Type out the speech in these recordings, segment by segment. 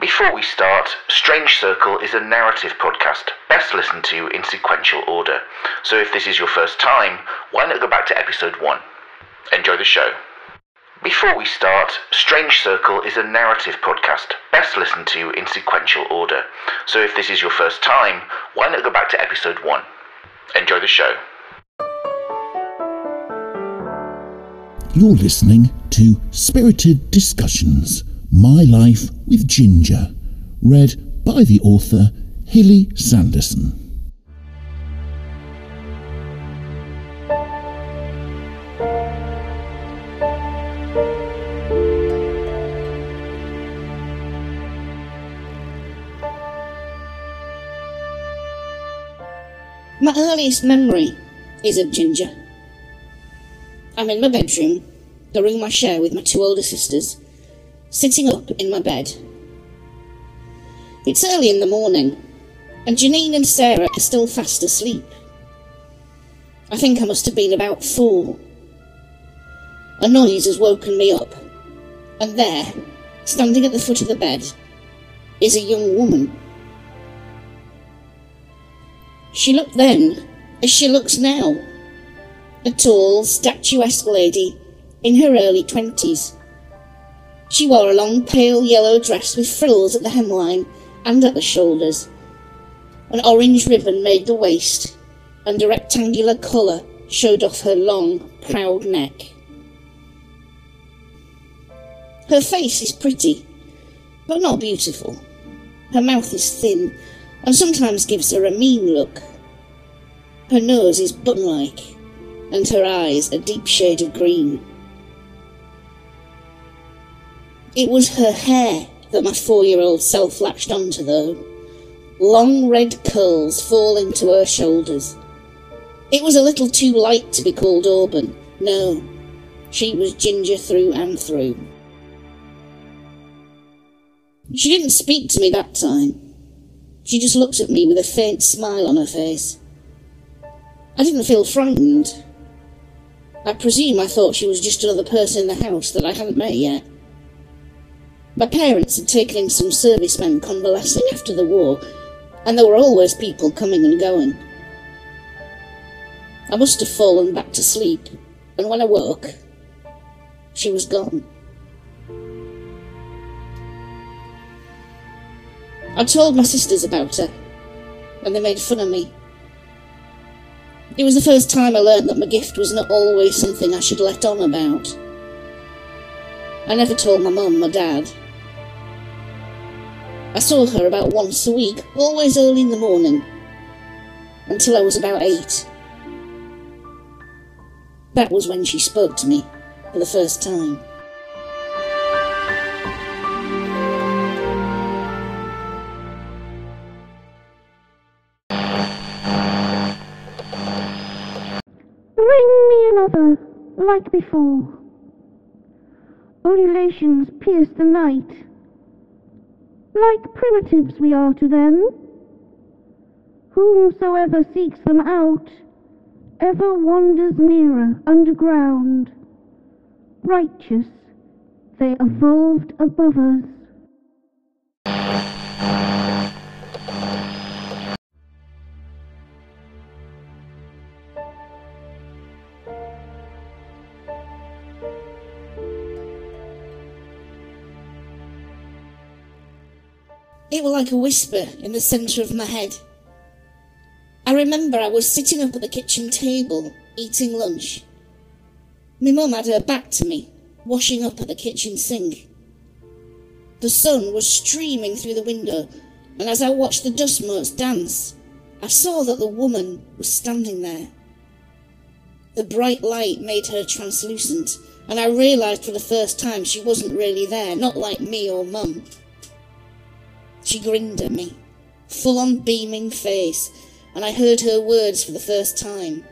Before we start, Strange Circle is a narrative podcast best listened to in sequential order. So if this is your first time, why not go back to episode 1? Enjoy the show. Before we start, Strange Circle is a narrative podcast best listened to in sequential order. So if this is your first time, why not go back to episode 1? Enjoy the show. You're listening to Spirited Discussions My Life with Ginger, read by the author Hilly Sanderson. My earliest memory is of Ginger. I'm in my bedroom, the room I share with my two older sisters, sitting up in my bed. It's early in the morning, and Janine and Sarah are still fast asleep. I think I must have been about four. A noise has woken me up, and there, standing at the foot of the bed, is a young woman. She looked then as she looks now. A tall, statuesque lady in her early twenties. She wore a long, pale yellow dress with frills at the hemline and at the shoulders. An orange ribbon made the waist, and a rectangular collar showed off her long, proud neck. Her face is pretty, but not beautiful. Her mouth is thin and sometimes gives her a mean look. Her nose is bun like, and her eyes a deep shade of green. It was her hair that my four year old self latched onto, though. Long red curls falling to her shoulders. It was a little too light to be called auburn. No, she was ginger through and through. She didn't speak to me that time. She just looked at me with a faint smile on her face. I didn't feel frightened. I presume I thought she was just another person in the house that I hadn't met yet. My parents had taken in some servicemen convalescing after the war, and there were always people coming and going. I must have fallen back to sleep, and when I woke, she was gone. I told my sisters about her, and they made fun of me. It was the first time I learned that my gift was not always something I should let on about. I never told my mum or dad. I saw her about once a week, always early in the morning, until I was about eight. That was when she spoke to me for the first time. Me another, like before. Ululations pierce the night. Like primitives we are to them. Whomsoever seeks them out, ever wanders nearer underground. Righteous, they evolved above us. It was like a whisper in the centre of my head. I remember I was sitting up at the kitchen table, eating lunch. My mum had her back to me, washing up at the kitchen sink. The sun was streaming through the window, and as I watched the dust motes dance, I saw that the woman was standing there. The bright light made her translucent, and I realised for the first time she wasn't really there, not like me or mum. She grinned at me, full on beaming face, and I heard her words for the first time.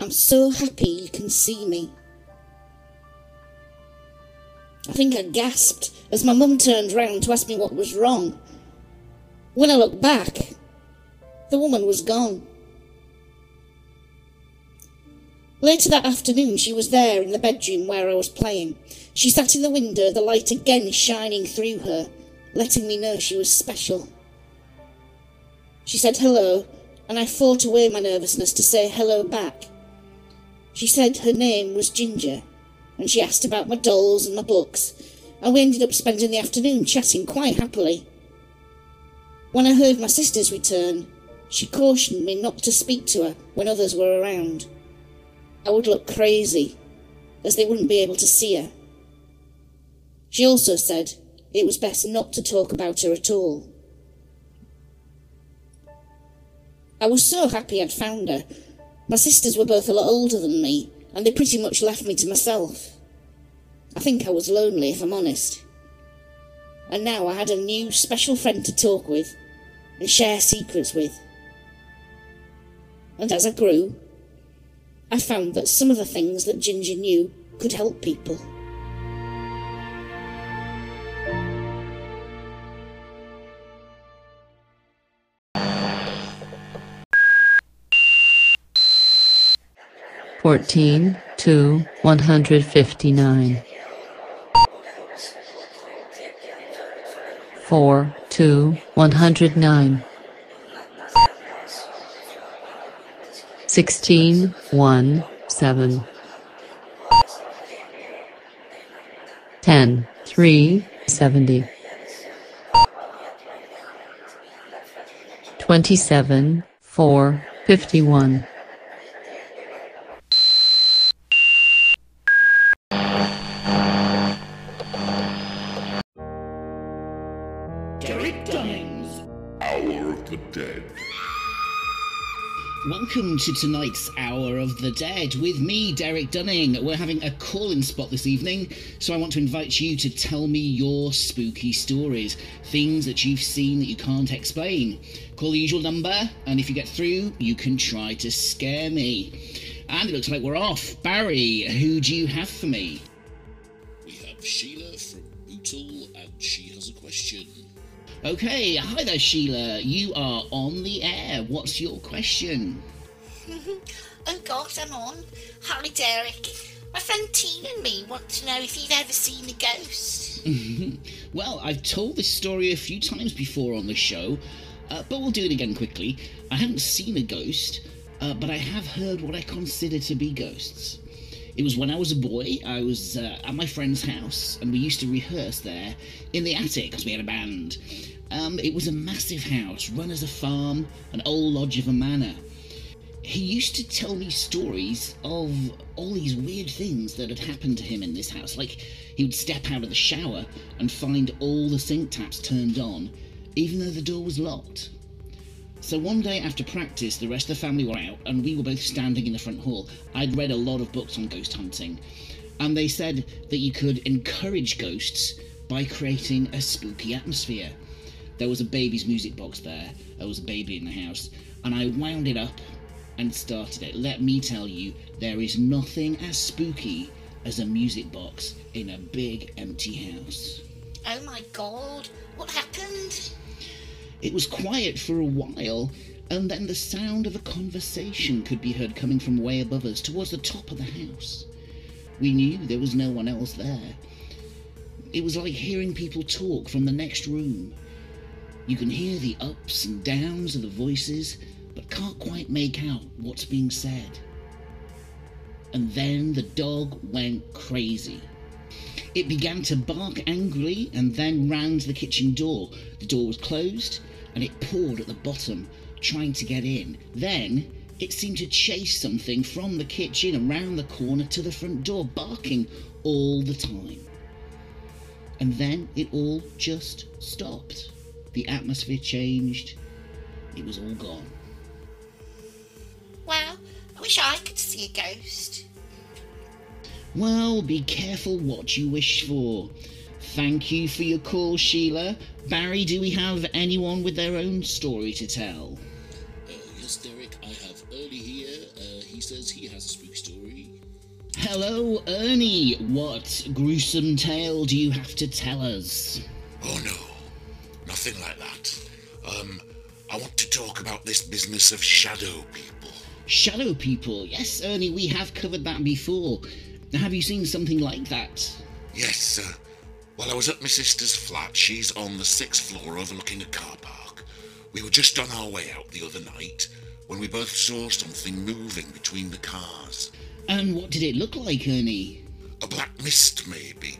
I'm so happy you can see me. I think I gasped as my mum turned round to ask me what was wrong. When I looked back, the woman was gone. Later that afternoon, she was there in the bedroom where I was playing. She sat in the window, the light again shining through her, letting me know she was special. She said hello, and I fought away my nervousness to say hello back. She said her name was Ginger, and she asked about my dolls and my books, and we ended up spending the afternoon chatting quite happily. When I heard my sister's return, she cautioned me not to speak to her when others were around. I would look crazy, as they wouldn't be able to see her. She also said it was best not to talk about her at all. I was so happy I'd found her. My sisters were both a lot older than me, and they pretty much left me to myself. I think I was lonely, if I'm honest. And now I had a new special friend to talk with and share secrets with. And as I grew, I found that some of the things that Ginger knew could help people. 114 to 159. 4 to 109. 16 1 7. 10 3 70. 27 4 51. Welcome to tonight's Hour of the Dead with me, Derek Dunning. We're having a call in spot this evening, so I want to invite you to tell me your spooky stories, things that you've seen that you can't explain. Call the usual number, and if you get through, you can try to scare me. And it looks like we're off. Barry, who do you have for me? We have Sheila from Bootle, and she has a question. Okay, hi there, Sheila. You are on the air. What's your question? Oh God, I'm on. Hi, Derek. My friend Tina and me want to know if you've ever seen a ghost. Well, I've told this story a few times before on the show, uh, but we'll do it again quickly. I haven't seen a ghost, uh, but I have heard what I consider to be ghosts. It was when I was a boy. I was uh, at my friend's house, and we used to rehearse there in the attic because we had a band. Um, it was a massive house, run as a farm, an old lodge of a manor. He used to tell me stories of all these weird things that had happened to him in this house. Like, he would step out of the shower and find all the sink taps turned on, even though the door was locked. So one day after practice, the rest of the family were out, and we were both standing in the front hall. I'd read a lot of books on ghost hunting, and they said that you could encourage ghosts by creating a spooky atmosphere. There was a baby's music box there, there was a baby in the house, and I wound it up and started it. Let me tell you, there is nothing as spooky as a music box in a big empty house. Oh my God, what happened? It was quiet for a while, and then the sound of a conversation could be heard coming from way above us towards the top of the house. We knew there was no one else there. It was like hearing people talk from the next room. You can hear the ups and downs of the voices, but can't quite make out what's being said. And then the dog went crazy. It began to bark angrily and then ran to the kitchen door. The door was closed and it pawed at the bottom, trying to get in. Then it seemed to chase something from the kitchen around the corner to the front door, barking all the time. And then it all just stopped. The atmosphere changed. It was all gone. Wow, I wish I could see a ghost. Well, be careful what you wish for. Thank you for your call, Sheila. Barry, do we have anyone with their own story to tell? Uh, yes, Derek, I have Ernie here. Uh, he says he has a spooky story. Hello, Ernie. What gruesome tale do you have to tell us? Oh no, nothing like that. Um, I want to talk about this business of shadow people. Shadow people. Yes, Ernie, we have covered that before. Have you seen something like that? Yes, sir. While I was at my sister's flat. She's on the sixth floor overlooking a car park. We were just on our way out the other night when we both saw something moving between the cars. And what did it look like, Ernie? A black mist, maybe.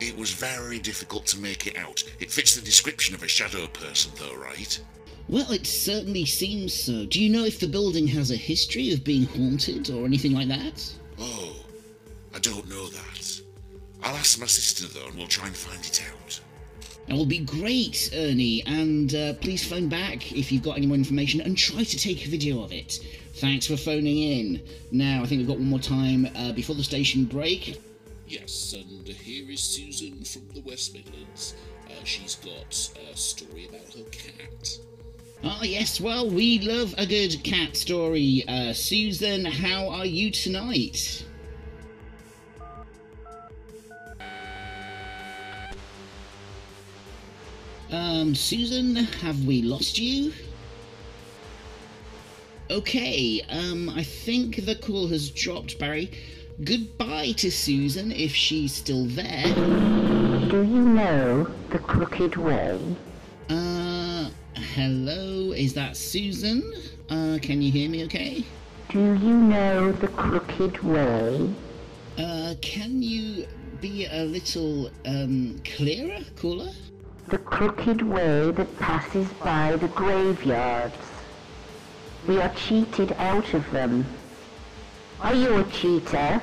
It was very difficult to make it out. It fits the description of a shadow person, though, right? Well, it certainly seems so. Do you know if the building has a history of being haunted or anything like that? Oh, I don't know that. I'll ask my sister, though, and we'll try and find it out. That will be great, Ernie, and uh, please phone back if you've got any more information and try to take a video of it. Thanks for phoning in. Now, I think we've got one more time uh, before the station break. Yes, and here is Susan from the West Midlands. Uh, she's got a story about her cat. Ah, yes, well, we love a good cat story. Uh, Susan, how are you tonight? Um, Susan, have we lost you? Okay, um, I think the call has dropped, Barry. Goodbye to Susan if she's still there. Do you know the crooked way? Uh, hello, is that Susan? Uh, can you hear me okay? Do you know the crooked way? Uh, can you be a little, um, clearer, caller? The crooked way that passes by the graveyards. We are cheated out of them. Are you a cheater?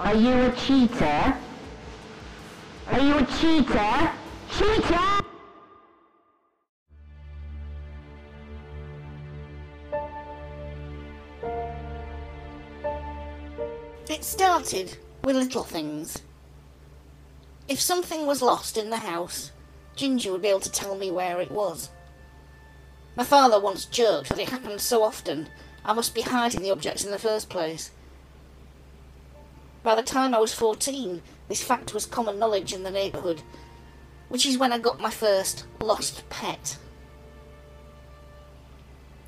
Are you a cheater? Are you a cheater? Cheater! Started with little things. If something was lost in the house, Ginger would be able to tell me where it was. My father once joked that it happened so often I must be hiding the objects in the first place. By the time I was 14, this fact was common knowledge in the neighbourhood, which is when I got my first lost pet.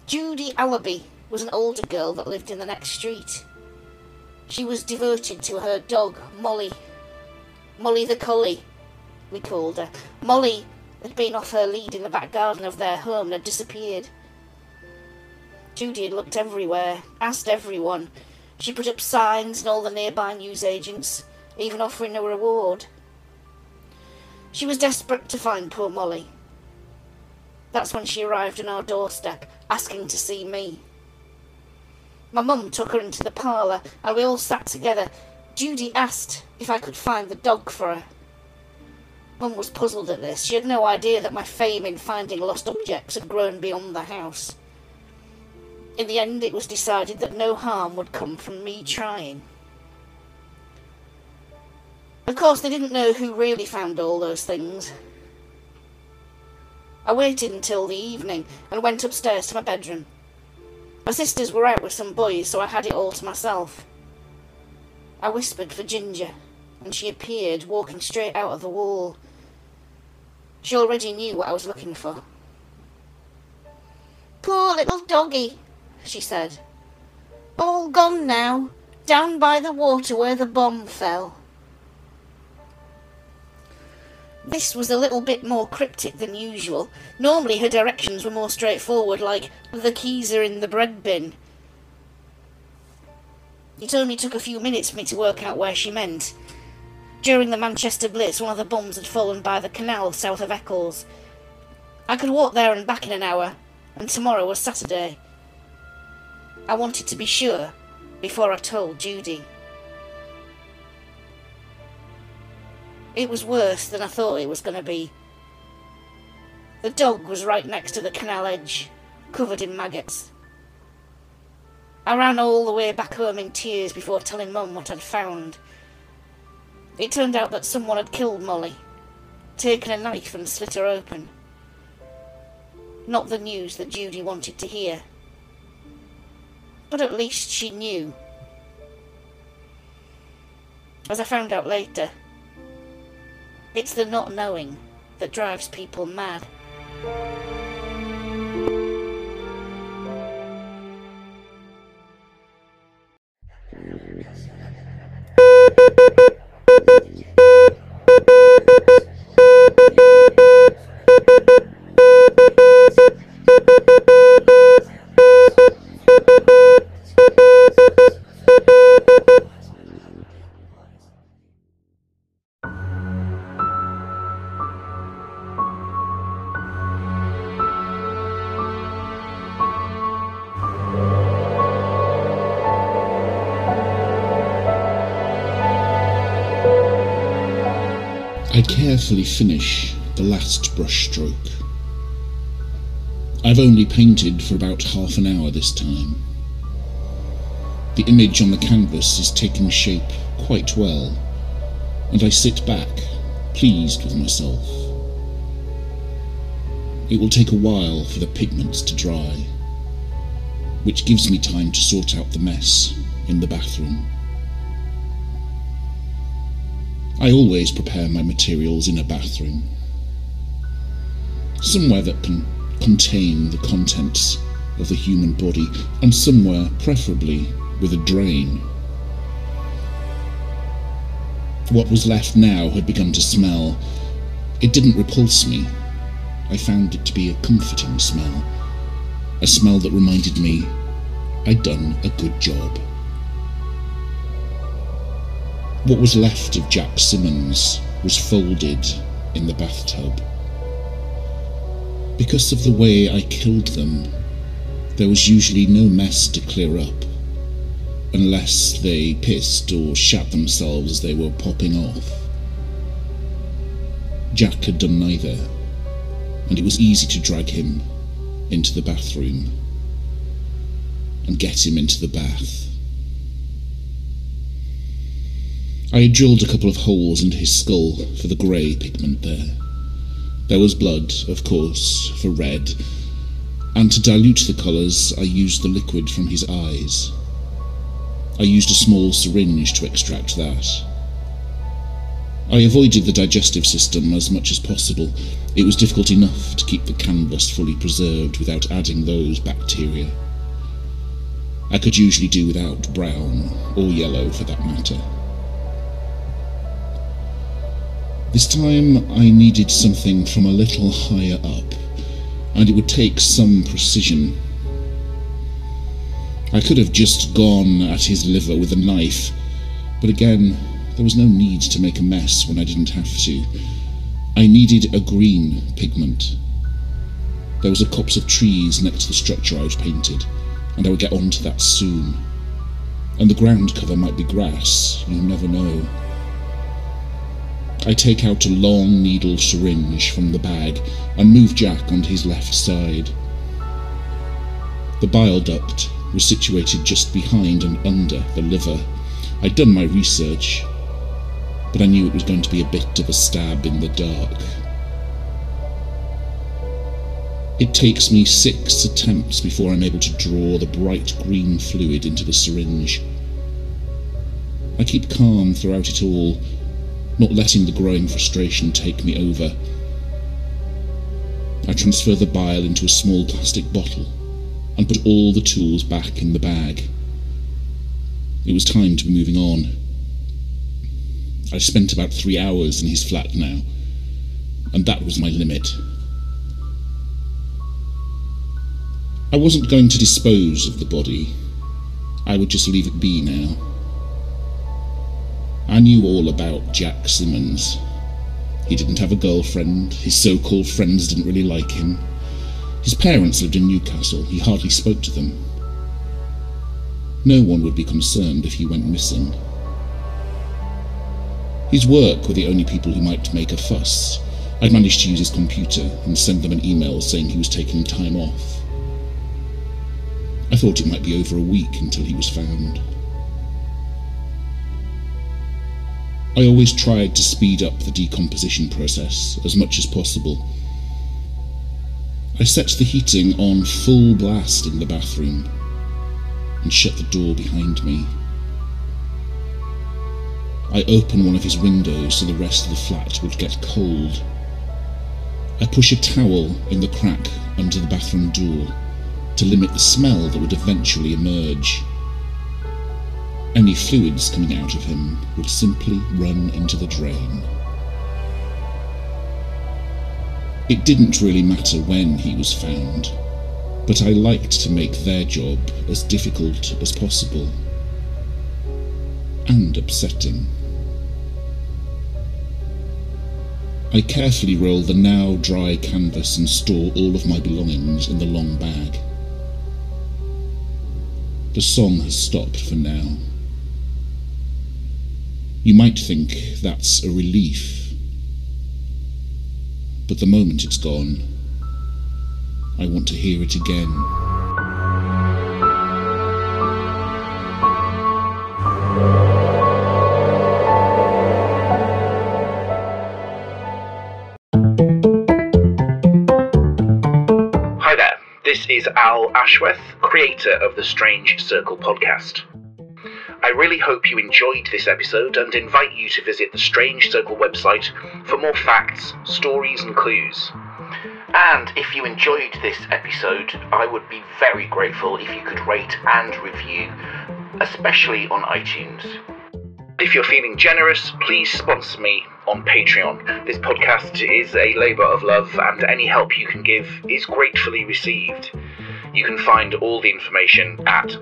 Judy Allaby was an older girl that lived in the next street. She was devoted to her dog, Molly. Molly the Collie, we called her. Molly had been off her lead in the back garden of their home and had disappeared. Judy had looked everywhere, asked everyone. She put up signs in all the nearby newsagents, even offering a reward. She was desperate to find poor Molly. That's when she arrived on our doorstep, asking to see me. My mum took her into the parlour, and we all sat together. Judy asked if I could find the dog for her. Mum was puzzled at this. She had no idea that my fame in finding lost objects had grown beyond the house. In the end, it was decided that no harm would come from me trying. Of course, they didn't know who really found all those things. I waited until the evening and went upstairs to my bedroom. My sisters were out with some boys, so I had it all to myself. I whispered for Ginger, and she appeared, walking straight out of the wall. She already knew what I was looking for. Poor little doggy, she said. All gone now, down by the water where the bomb fell. This was a little bit more cryptic than usual. Normally her directions were more straightforward, like, the keys are in the bread bin. It only took a few minutes for me to work out where she meant. During the Manchester Blitz, one of the bombs had fallen by the canal south of Eccles. I could walk there and back in an hour, and tomorrow was Saturday. I wanted to be sure before I told Judy. It was worse than I thought it was going to be. The dog was right next to the canal edge, covered in maggots. I ran all the way back home in tears before telling Mum what I'd found. It turned out that someone had killed Molly, taken a knife and slit her open. Not the news that Judy wanted to hear. But at least she knew. As I found out later, it's the not knowing that drives people mad. Carefully finish the last brushstroke. I've only painted for about half an hour this time. The image on the canvas is taking shape quite well, and I sit back, pleased with myself. It will take a while for the pigments to dry, which gives me time to sort out the mess in the bathroom. I always prepare my materials in a bathroom, somewhere that can contain the contents of the human body, and somewhere, preferably, with a drain. What was left now had begun to smell. It didn't repulse me. I found it to be a comforting smell. A smell that reminded me I'd done a good job. What was left of Jack Simmons was folded in the bathtub. Because of the way I killed them, there was usually no mess to clear up, unless they pissed or shat themselves as they were popping off. Jack had done neither, and it was easy to drag him into the bathroom and get him into the bath. I had drilled a couple of holes into his skull for the grey pigment there. There was blood, of course, for red, and to dilute the colours, I used the liquid from his eyes. I used a small syringe to extract that. I avoided the digestive system as much as possible. It was difficult enough to keep the canvas fully preserved without adding those bacteria. I could usually do without brown, or yellow for that matter. This time I needed something from a little higher up, and it would take some precision. I could have just gone at his liver with a knife, but again, there was no need to make a mess when I didn't have to. I needed a green pigment. There was a copse of trees next to the structure I had painted, and I would get onto that soon. And the ground cover might be grass, you never know. I take out a long needle syringe from the bag and move Jack onto his left side. The bile duct was situated just behind and under the liver. I'd done my research, but I knew it was going to be a bit of a stab in the dark. It takes me six attempts before I'm able to draw the bright green fluid into the syringe. I keep calm throughout it all, not letting the growing frustration take me over. I transfer the bile into a small plastic bottle and put all the tools back in the bag. It was time to be moving on. I spent about three hours in his flat now, and that was my limit. I wasn't going to dispose of the body. I would just leave it be now. I knew all about Jack Simmons. He didn't have a girlfriend, his so called friends didn't really like him. His parents lived in Newcastle, he hardly spoke to them. No one would be concerned if he went missing. His work were the only people who might make a fuss. I'd managed to use his computer and send them an email saying he was taking time off. I thought it might be over a week until he was found. I always tried to speed up the decomposition process as much as possible. I set the heating on full blast in the bathroom and shut the door behind me. I open one of his windows so the rest of the flat would get cold. I push a towel in the crack under the bathroom door to limit the smell that would eventually emerge. Any fluids coming out of him would simply run into the drain. It didn't really matter when he was found, but I liked to make their job as difficult as possible. And upsetting. I carefully roll the now dry canvas and store all of my belongings in the long bag. The song has stopped for now. You might think that's a relief, but the moment it's gone, I want to hear it again. Hi there, this is Al Ashworth, creator of the Strange Circle podcast. I really hope you enjoyed this episode and invite you to visit the Strange Circle website for more facts, stories, and clues. And if you enjoyed this episode, I would be very grateful if you could rate and review, especially on iTunes. If you're feeling generous, please sponsor me on Patreon. This podcast is a labour of love, and any help you can give is gratefully received. You can find all the information at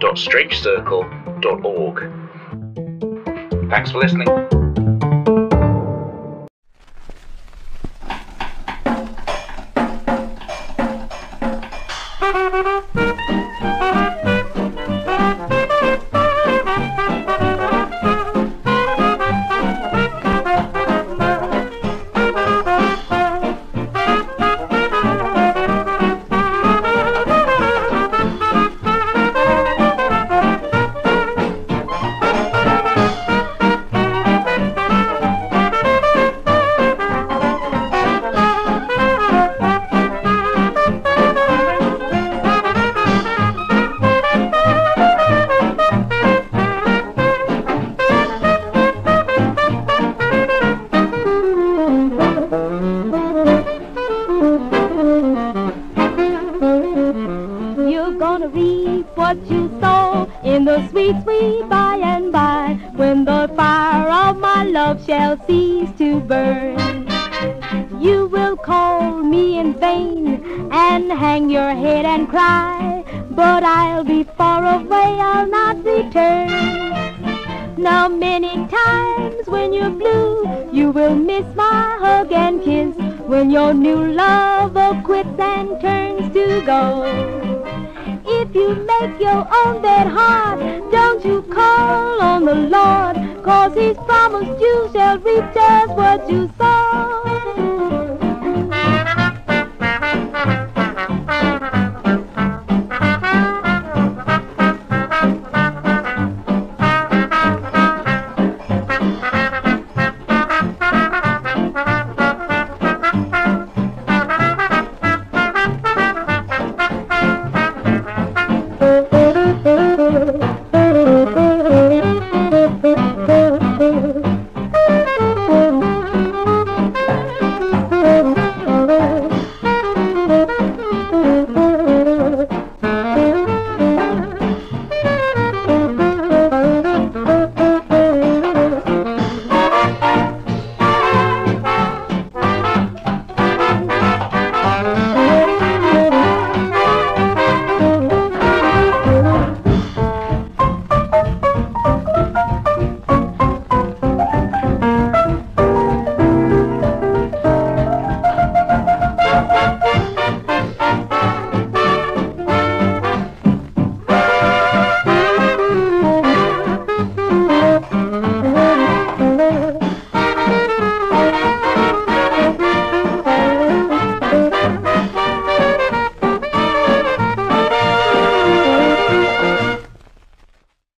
pod.strangecircle.org. Thanks for listening. Don't you call on the Lord, cause he's promised you shall reap just what you sow.